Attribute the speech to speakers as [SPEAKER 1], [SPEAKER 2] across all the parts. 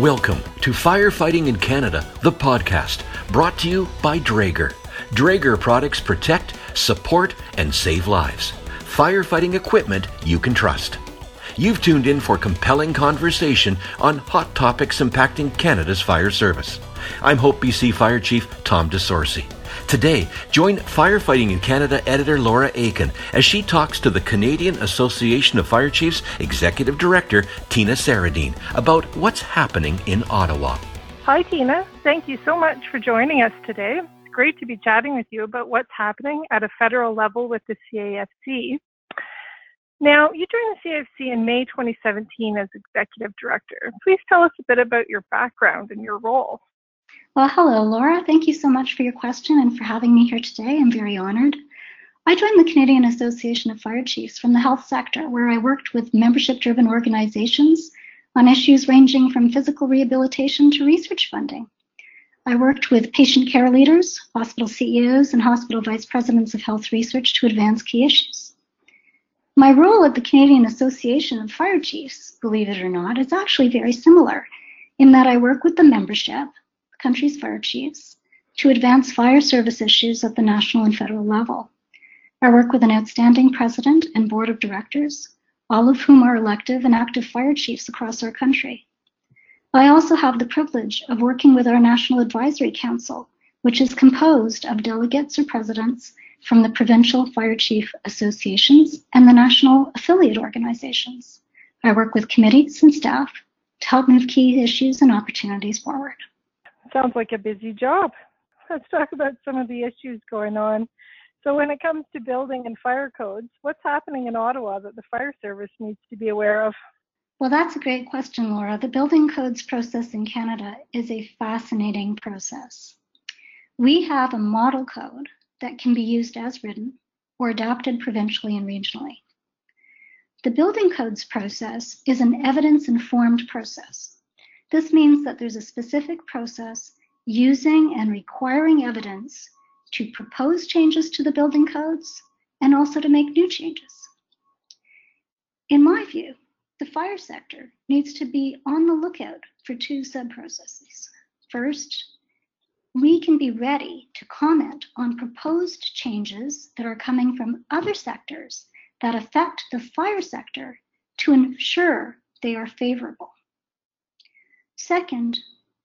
[SPEAKER 1] Welcome to Firefighting in Canada, the podcast, brought to you by Draeger. Draeger products protect, support, and save lives. Firefighting equipment you can trust. You've tuned in for compelling conversation on hot topics impacting Canada's fire service. I'm Hope BC Fire Chief Tom DeSorcy. Today, join Firefighting in Canada editor Laura Aiken as she talks to the Canadian Association of Fire Chiefs Executive Director Tina Saryeddine about what's happening in Ottawa.
[SPEAKER 2] Hi, Tina. Thank you so much for joining us today. It's great to be chatting with you about what's happening at a federal level with the CAFC. Now, you joined the CAFC in May 2017 as Executive Director. Please tell us a bit about your background and your role.
[SPEAKER 3] Well, hello, Laura. Thank you so much for your question and for having me here today. I'm very honored. I joined the Canadian Association of Fire Chiefs from the health sector, where I worked with membership driven organizations on issues ranging from physical rehabilitation to research funding. I worked with patient care leaders, hospital CEOs, and hospital vice presidents of health research to advance key issues. My role at the Canadian Association of Fire Chiefs, believe it or not, is actually very similar in that I work with the membership country's fire chiefs to advance fire service issues at the national and federal level. I work with an outstanding president and board of directors, all of whom are elective and active fire chiefs across our country. I also have the privilege of working with our National Advisory Council, which is composed of delegates or presidents from the provincial fire chief associations and the national affiliate organizations. I work with committees and staff to help move key issues and opportunities forward.
[SPEAKER 2] Sounds like a busy job. Let's talk about some of the issues going on. So, when it comes to building and fire codes, what's happening in Ottawa that the fire service needs to be aware of?
[SPEAKER 3] Well, that's a great question, Laura. The building codes process in Canada is a fascinating process. We have a model code that can be used as written or adopted provincially and regionally. The building codes process is an evidence informed process. This means that there's a specific process using and requiring evidence to propose changes to the building codes and also to make new changes. In my view, the fire sector needs to be on the lookout for two sub processes. First, we can be ready to comment on proposed changes that are coming from other sectors that affect the fire sector to ensure they are favorable. Second,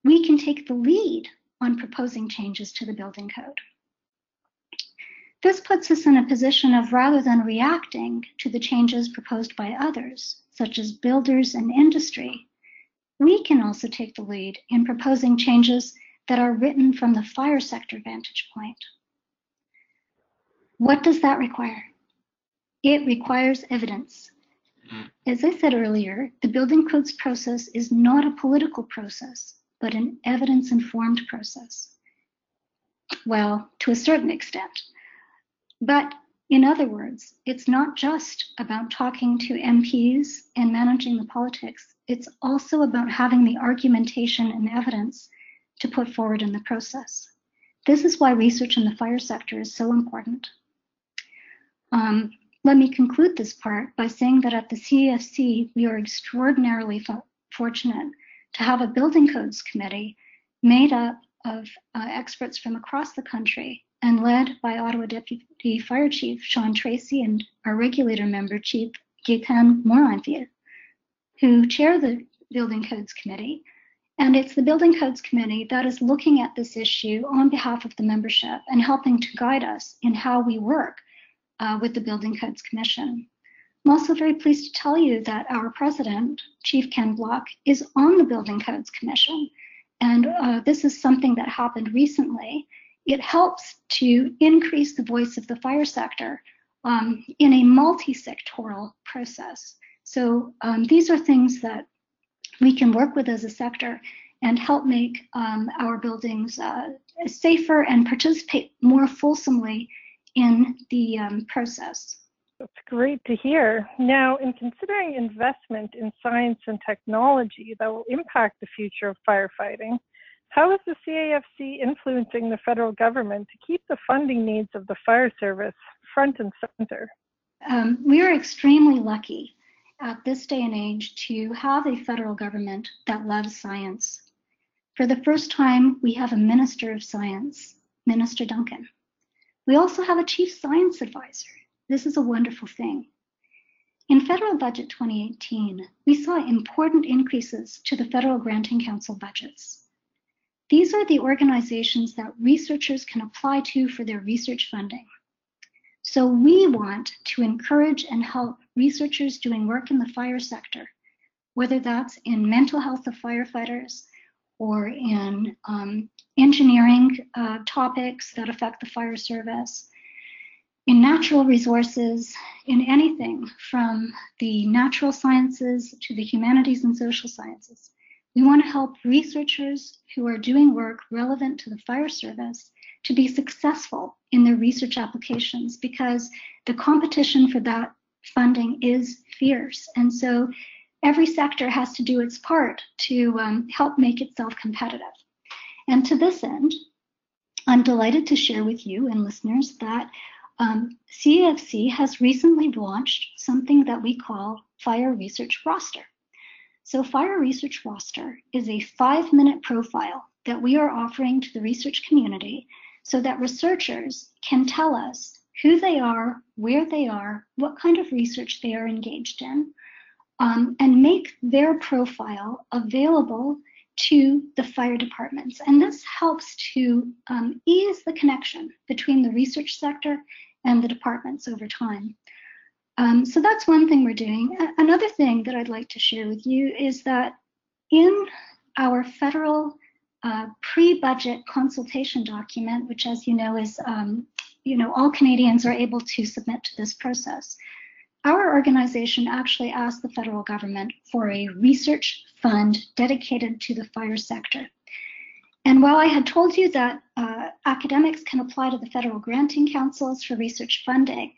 [SPEAKER 3] we can take the lead on proposing changes to the building code. This puts us in a position of rather than reacting to the changes proposed by others, such as builders and industry, we can also take the lead in proposing changes that are written from the fire sector vantage point. What does that require? It requires evidence as I said earlier, the building codes process is not a political process, but an evidence informed process. Well, to a certain extent. But in other words, it's not just about talking to MPs and managing the politics, it's also about having the argumentation and evidence to put forward in the process. This is why research in the fire sector is so important. Um, let me conclude this part by saying that at the CAFC, we are extraordinarily fo- fortunate to have a building codes committee made up of uh, experts from across the country and led by Ottawa Deputy Fire Chief Sean Tracy and our regulator member, Chief Gaetan Moranville, who chair the Building Codes Committee. And it's the Building Codes Committee that is looking at this issue on behalf of the membership and helping to guide us in how we work uh, with the Building Codes Commission. I'm also very pleased to tell you that our president, Chief Ken Block, is on the Building Codes Commission. And uh, this is something that happened recently. It helps to increase the voice of the fire sector um, in a multi sectoral process. So um, these are things that we can work with as a sector and help make um, our buildings uh, safer and participate more fulsomely in the um, process.
[SPEAKER 2] That's great to hear. Now, in considering investment in science and technology that will impact the future of firefighting, how is the CAFC influencing the federal government to keep the funding needs of the fire service front and center?
[SPEAKER 3] Um, we are extremely lucky at this day and age to have a federal government that loves science. For the first time, we have a Minister of Science, Minister Duncan. We also have a Chief Science Advisor. This is a wonderful thing. In Federal Budget 2018, we saw important increases to the Federal Granting Council budgets. These are the organizations that researchers can apply to for their research funding. So we want to encourage and help researchers doing work in the fire sector, whether that's in mental health of firefighters or in um, engineering uh, topics that affect the fire service, in natural resources, in anything from the natural sciences to the humanities and social sciences. We want to help researchers who are doing work relevant to the fire service to be successful in their research applications because the competition for that funding is fierce. And so every sector has to do its part to um, help make itself competitive. And to this end, I'm delighted to share with you and listeners that um, CAFC has recently launched something that we call Fire Research Roster. So, Fire Research Roster is a five minute profile that we are offering to the research community so that researchers can tell us who they are, where they are, what kind of research they are engaged in, um, and make their profile available to the fire departments. And this helps to um, ease the connection between the research sector and the departments over time. Um, so that's one thing we're doing. Another thing that I'd like to share with you is that in our federal uh, pre-budget consultation document, which, as you know, is um, you know all Canadians are able to submit to this process. Our organization actually asked the federal government for a research fund dedicated to the fire sector. And while I had told you that uh, academics can apply to the federal granting councils for research funding,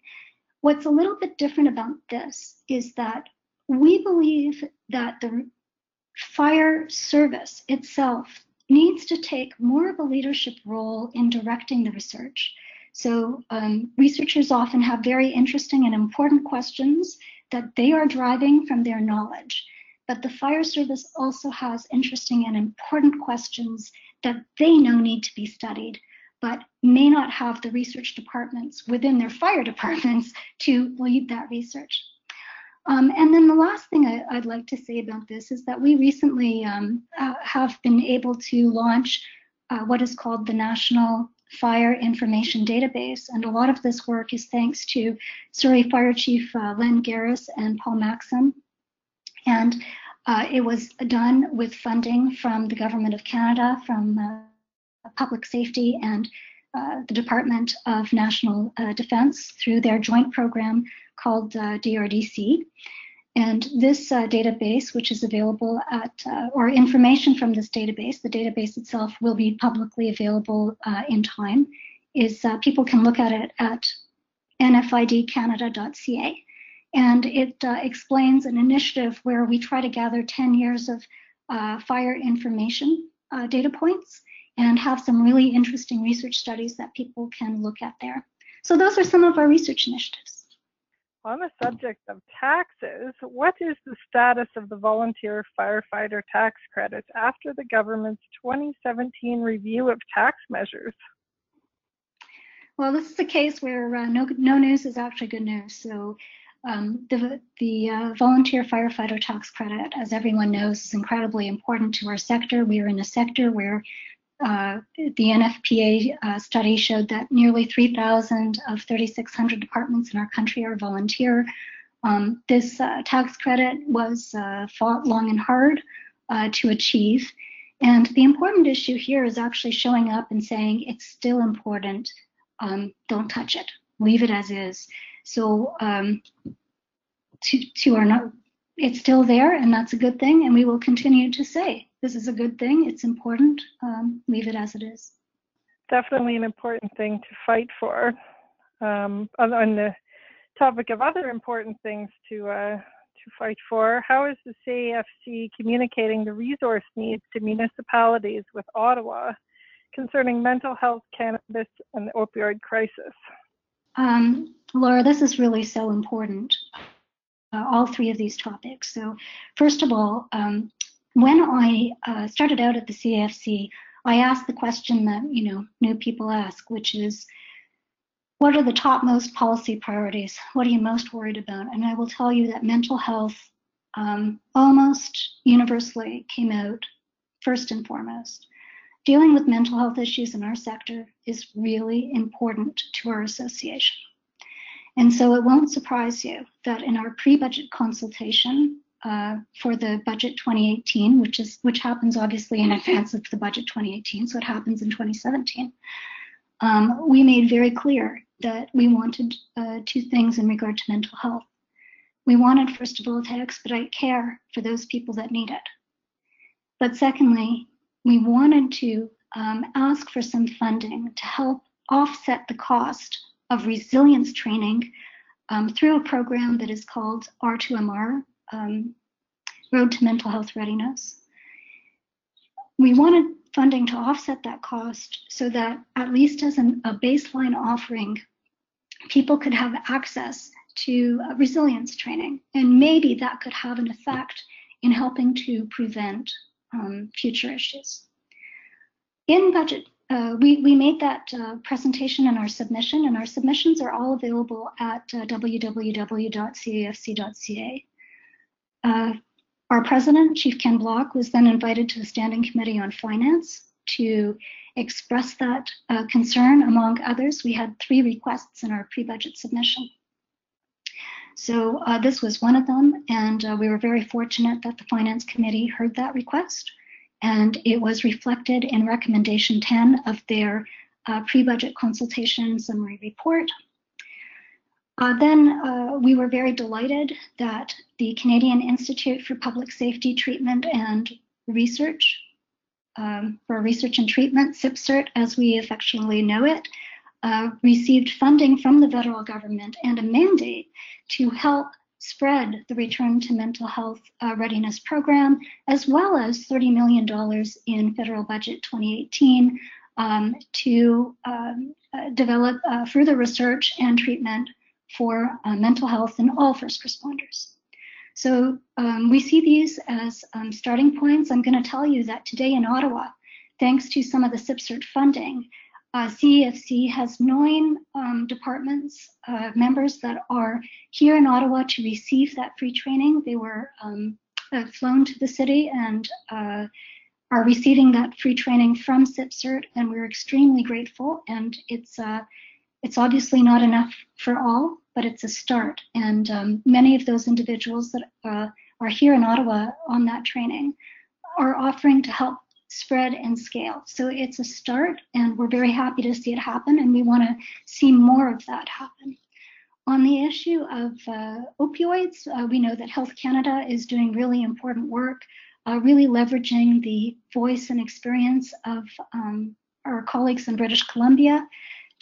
[SPEAKER 3] what's a little bit different about this is that we believe that the fire service itself needs to take more of a leadership role in directing the research. So um, researchers often have very interesting and important questions that they are driving from their knowledge. But the fire service also has interesting and important questions that they know need to be studied, but may not have the research departments within their fire departments to lead that research. Um, and then the last thing I, would like to say about this is that we recently um, uh, have been able to launch uh, what is called the National Fire Information Database. And a lot of this work is thanks to Surrey Fire Chief uh, Len Garis and Paul Maxim. And uh, it was done with funding from the Government of Canada, from uh, Public Safety, and uh, the Department of National Defense through their joint program called uh, DRDC. And this uh, database, which is available at, uh, or information from this database, the database itself will be publicly available uh, in time, is uh, people can look at it at nfidcanada.ca. And it uh, explains an initiative where we try to gather 10 years of fire information data points and have some really interesting research studies that people can look at there. So those are some of our research initiatives.
[SPEAKER 2] On the subject of taxes, what is the status of the volunteer firefighter tax credits after the government's 2017 review of tax measures?
[SPEAKER 3] Well, this is a case where uh, no, no news is actually good news. So um, the, the uh, volunteer firefighter tax credit, as everyone knows, is incredibly important to our sector. We are in a sector where uh, the NFPA uh, study showed that nearly 3,000 of 3,600 departments in our country are volunteer. Um, this uh, tax credit was uh, fought long and hard uh, to achieve. And the important issue here is actually showing up and saying it's still important. Um, don't touch it. Leave it as is. So um, to, to our, it's still there, and that's a good thing. And we will continue to say this is a good thing. It's important. Um, leave it as it is.
[SPEAKER 2] Definitely an important thing to fight for. Um, on, on, the topic of other important things to uh, to fight for, how is the CAFC communicating the resource needs to municipalities with Ottawa concerning mental health, cannabis, and the opioid crisis?
[SPEAKER 3] Um, Laura, this is really so important. uh, all three of these topics. So, first of all, um, when I uh, started out at the CAFC, I asked the question that you know new people ask, which is, what are the topmost policy priorities? What are you most worried about? And I will tell you that mental health um, almost universally came out first and foremost. Dealing with mental health issues in our sector is really important to our association. And so it won't surprise you that in our pre-budget consultation uh, for the budget 2018, which is which happens obviously in advance of the budget 2018, so it happens in 2017, um, we made very clear that we wanted uh, two things in regard to mental health. We wanted, first of all, to expedite care for those people that need it. But secondly, we wanted to um, ask for some funding to help offset the cost of resilience training um, through a program that is called R2MR, um, Road to Mental Health Readiness. We wanted funding to offset that cost so that, at least as an, a baseline offering, people could have access to uh, resilience training. And maybe that could have an effect in helping to prevent um, future issues. In budget uh, we, we made that uh, presentation in our submission, and our submissions are all available at uh, www.cafc.ca. Uh, our president, Chief Ken Block, was then invited to the Standing Committee on Finance to express that uh, concern. Among others, we had three requests in our pre-budget submission. So uh, this was one of them, and we were very fortunate that the Finance Committee heard that request and it was reflected in recommendation 10 of their uh, pre-budget consultation summary report. Uh, then uh, we were very delighted that the Canadian Institute for Public Safety Treatment and Research, um, for Research and Treatment, CIPSRT as we affectionately know it, uh, received funding from the federal government and a mandate to help spread the Return to Mental Health uh, Readiness Program, as well as $30 million in federal budget 2018 um, to um, uh, develop uh, further research and treatment for uh, mental health in all first responders. So um, we see these as um, starting points. I'm going to tell you that today in Ottawa, thanks to some of the CIPSRT funding, uh, CAFC has nine um, departments, uh, members that are here in Ottawa to receive that free training. They were um, uh, flown to the city and uh, are receiving that free training from CIPSRT, and we're extremely grateful. And it's uh, it's obviously not enough for all, but it's a start. And um, many of those individuals that uh, are here in Ottawa on that training are offering to help spread and scale. So it's a start, and we're very happy to see it happen, and we want to see more of that happen. On the issue of uh, opioids, uh, we know that Health Canada is doing really important work, uh, really leveraging the voice and experience of um, our colleagues in British Columbia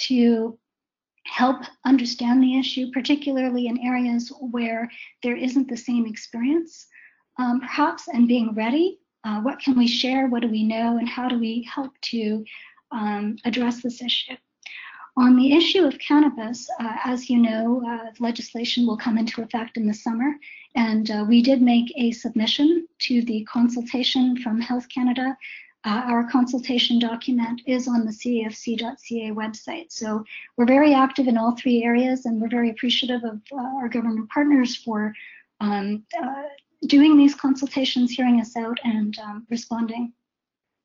[SPEAKER 3] to help understand the issue, particularly in areas where there isn't the same experience, um, perhaps, and being ready uh, what can we share? What do we know? And how do we help to um, address this issue? On the issue of cannabis, uh, as you know, uh, legislation will come into effect in the summer, and uh, we did make a submission to the consultation from Health Canada. Uh, our consultation document is on the cafc.ca website. So we're very active in all three areas, and we're very appreciative of uh, our government partners for um, doing these consultations, hearing us out, and um, responding.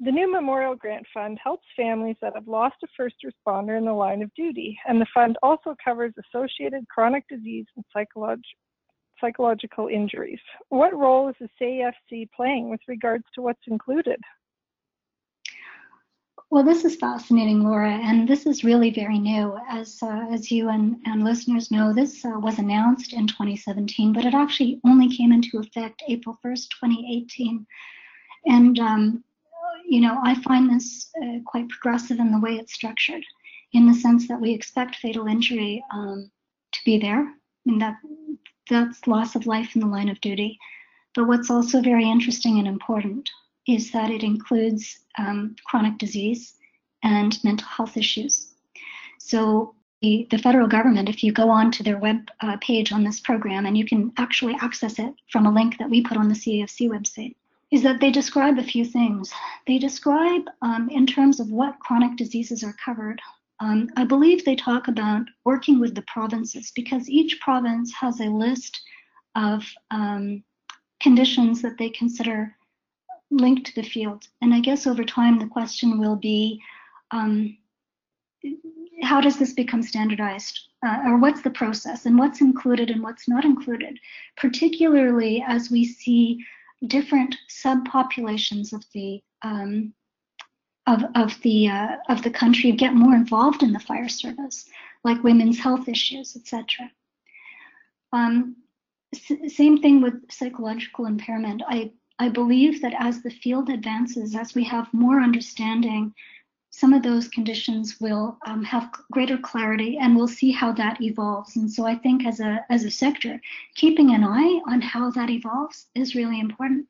[SPEAKER 2] The new Memorial Grant Fund helps families that have lost a first responder in the line of duty, and the fund also covers associated chronic disease and psycholog- psychological injuries. What role is the CAFC playing with regards to what's included?
[SPEAKER 3] Well, this is fascinating, Laura, and this is really very new. As uh, as you and, and listeners know, this uh, was announced in 2017, but it actually only came into effect April 1st, 2018. And um, you know, I find this uh, quite progressive in the way it's structured, in the sense that we expect fatal injury um, to be there, and that that's loss of life in the line of duty. But what's also very interesting and important is that it includes um, chronic disease and mental health issues. So the federal government, if you go on to their web uh, page on this program, and you can actually access it from a link that we put on the CAFC website, is that they describe a few things. They describe, um, in terms of what chronic diseases are covered, um, I believe they talk about working with the provinces because each province has a list of um, conditions that they consider linked to the field. And I guess over time, the question will be um, how does this become standardized? Uh, or what's the process and what's included and what's not included, particularly as we see different subpopulations of the um, of, of the uh, of the country get more involved in the fire service, like women's health issues, etc. Um, same thing with psychological impairment. I I believe that as the field advances, as we have more understanding, some of those conditions will um, have greater clarity, and we'll see how that evolves. And so I think as a as a sector, keeping an eye on how that evolves is really important.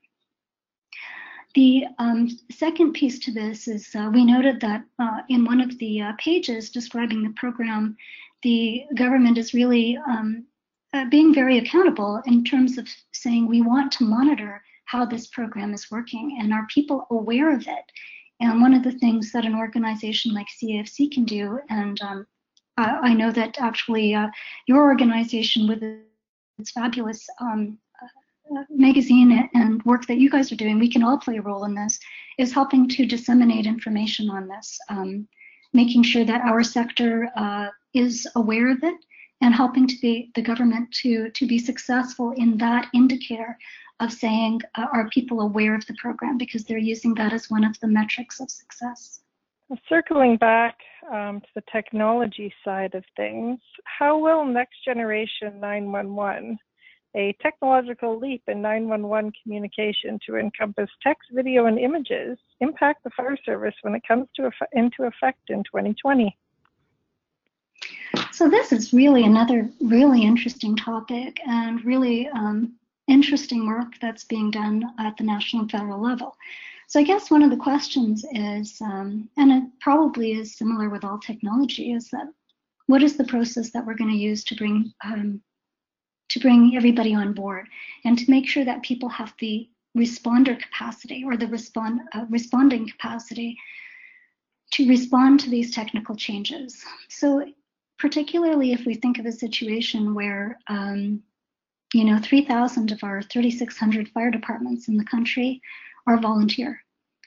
[SPEAKER 3] The um, second piece to this is uh, we noted that uh, in one of the uh, pages describing the program, the government is really um, uh, being very accountable in terms of saying we want to monitor how this program is working and are people aware of it. And one of the things that an organization like CAFC can do, and um, I, I, know that actually uh, your organization with its fabulous um, magazine and work that you guys are doing, we can all play a role in this, is helping to disseminate information on this, um, making sure that our sector uh, is aware of it and helping to be the government to, to be successful in that indicator of saying, uh, are people aware of the program? Because they're using that as one of the metrics of success.
[SPEAKER 2] Circling back um, to the technology side of things, how will Next Generation 911 a technological leap in 911 communication to encompass text, video, and images impact the fire service when it comes to into effect in 2020?
[SPEAKER 3] So this is really another really interesting topic and really um, interesting work that's being done at the national and federal level. So I guess one of the questions is, um, and it probably is similar with all technology, is that what is the process that we're going to use to bring um, to bring everybody on board and to make sure that people have the responder capacity or the respond, uh, responding capacity to respond to these technical changes. So particularly if we think of a situation where um, you know 3,000 of our 3,600 fire departments in the country are volunteer.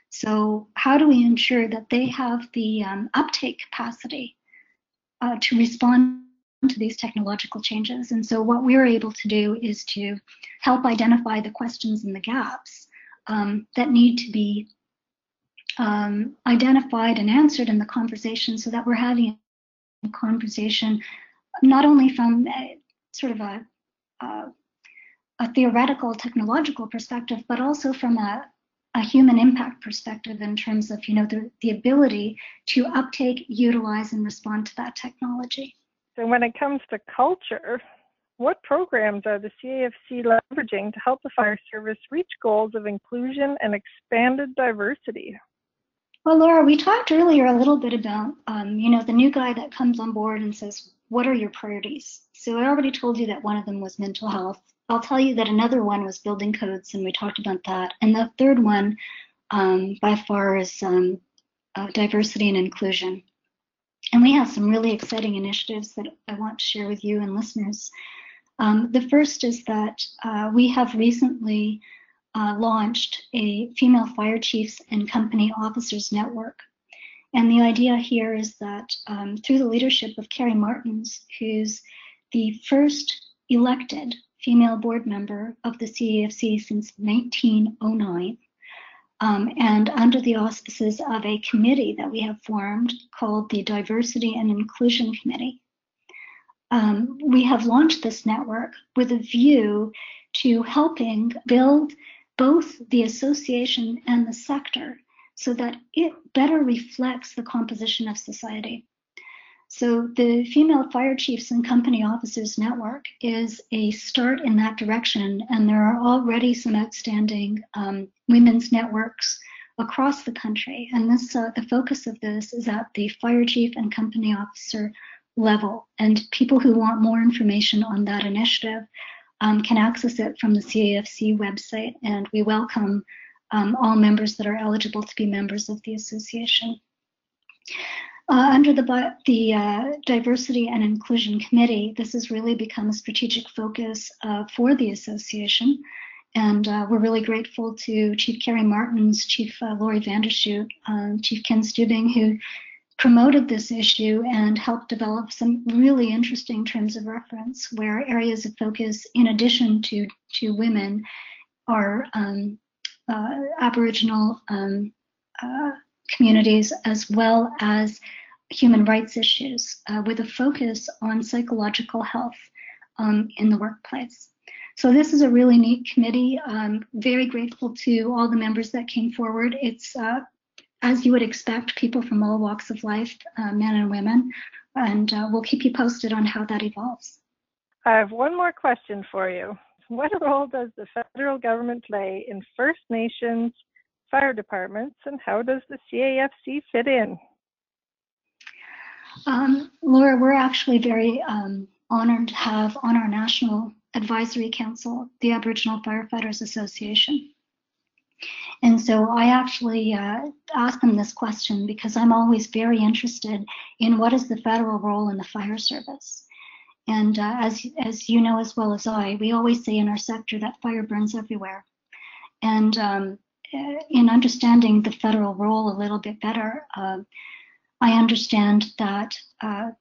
[SPEAKER 3] So how do we ensure that they have the um, uptake capacity uh, to respond to these technological changes. And so what we were able to do is to help identify the questions and the gaps um, that need to be um, identified and answered in the conversation so that we're having a conversation not only from a, sort of a, a, a theoretical technological perspective, but also from a, a human impact perspective in terms of you know the, the ability to uptake, utilize, and respond to that technology.
[SPEAKER 2] So when it comes to culture, what programs are the CAFC leveraging to help the fire service reach goals of inclusion and expanded diversity?
[SPEAKER 3] Well, Laura, we talked earlier a little bit about, um, you know, the new guy that comes on board and says, what are your priorities? So I already told you that one of them was mental health. I'll tell you that another one was building codes, and we talked about that. And the third one, um, by far, is um, uh, diversity and inclusion. And we have some really exciting initiatives that I want to share with you and listeners. Um, the first is that uh, we have recently uh, launched a female fire chiefs and company officers network. And the idea here is that um, through the leadership of Carrie Martins, who's the first elected female board member of the CAFC since 1909, um, and under the auspices of a committee that we have formed called the Diversity and Inclusion Committee. Um, we have launched this network with a view to helping build both the association and the sector so that it better reflects the composition of society. So the Female Fire Chiefs and Company Officers Network is a start in that direction, and there are already some outstanding um, women's networks across the country. And this, uh, the focus of this is at the fire chief and company officer level. And people who want more information on that initiative um, can access it from the CAFC website. And we welcome um, all members that are eligible to be members of the association. Uh, under the, the uh, Diversity and Inclusion Committee, this has really become a strategic focus uh, for the association. And uh, we're really grateful to Chief Carrie Martins, Chief uh, Laurie Vandershoot, um, Chief Ken Stubing, who promoted this issue and helped develop some really interesting terms of reference where areas of focus, in addition to, to women, are um, uh, Aboriginal um, communities as well as human rights issues uh, with a focus on psychological health um, in the workplace. So this is a really neat committee. I'm very grateful to all the members that came forward. It's, uh, as you would expect, people from all walks of life, uh, men and women, and uh, we'll keep you posted on how that evolves.
[SPEAKER 2] I have one more question for you. What role does the federal government play in First Nations fire departments, and how does the CAFC fit in?
[SPEAKER 3] Um, Laura, we're actually very um, honored to have on our National Advisory Council the Aboriginal Firefighters Association. And so I actually uh, asked them this question because I'm always very interested in what is the federal role in the fire service. And uh, as, as you know as well as I, we always say in our sector that fire burns everywhere. And um, in understanding the federal role a little bit better, uh, I understand that uh,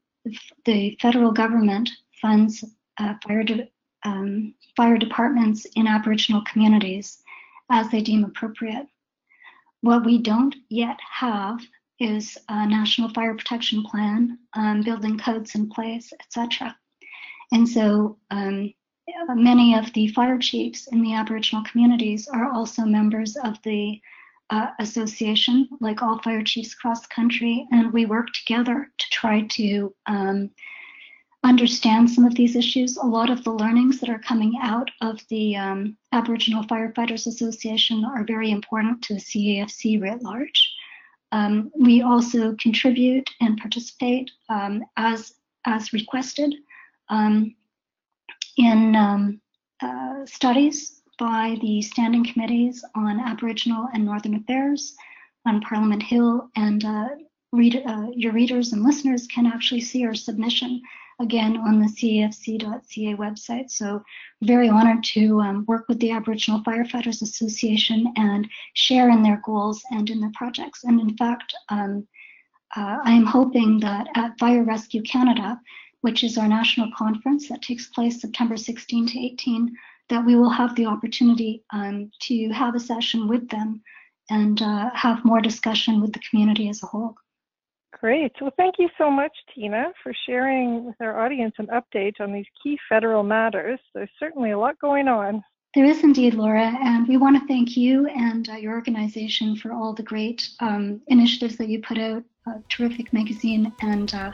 [SPEAKER 3] the federal government funds uh, fire, de- um, fire departments in Aboriginal communities as they deem appropriate. What we don't yet have is a national fire protection plan, um, building codes in place, etc. And so um, many of the fire chiefs in the Aboriginal communities are also members of the uh, association, like all fire chiefs across the country, and we work together to try to um, understand some of these issues. A lot of the learnings that are coming out of the um, Aboriginal Firefighters Association are very important to the CAFC writ large. Um, we also contribute and participate um, as as requested um, in um, uh, studies by the standing committees on Aboriginal and Northern Affairs on Parliament Hill, and uh, read, uh, your readers and listeners can actually see our submission again on the cafc.ca website. So very honored to um, work with the Aboriginal Firefighters Association and share in their goals and in their projects. And in fact, um, uh, I am hoping that at Fire Rescue Canada, which is our national conference that takes place September 16 to 18, that we will have the opportunity um, to have a session with them and uh, have more discussion with the community as a whole.
[SPEAKER 2] Great. Well, thank you so much, Tina, for sharing with our audience an update on these key federal matters. There's certainly a lot going on.
[SPEAKER 3] There is indeed, Laura, and we want to thank you and uh, your organization for all the great um, initiatives that you put out. A terrific magazine, and uh,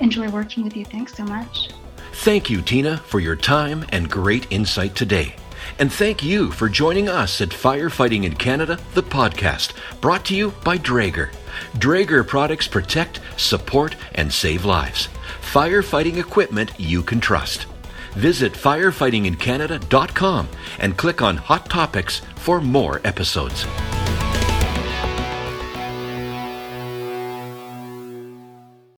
[SPEAKER 3] enjoy working with you. Thanks so much.
[SPEAKER 1] Thank you, Tina, for your time and great insight today. And thank you for joining us at Firefighting in Canada, the podcast, brought to you by Draeger. Draeger products protect, support, and save lives. Firefighting equipment you can trust. Visit firefightingincanada.com and click on Hot Topics for more episodes.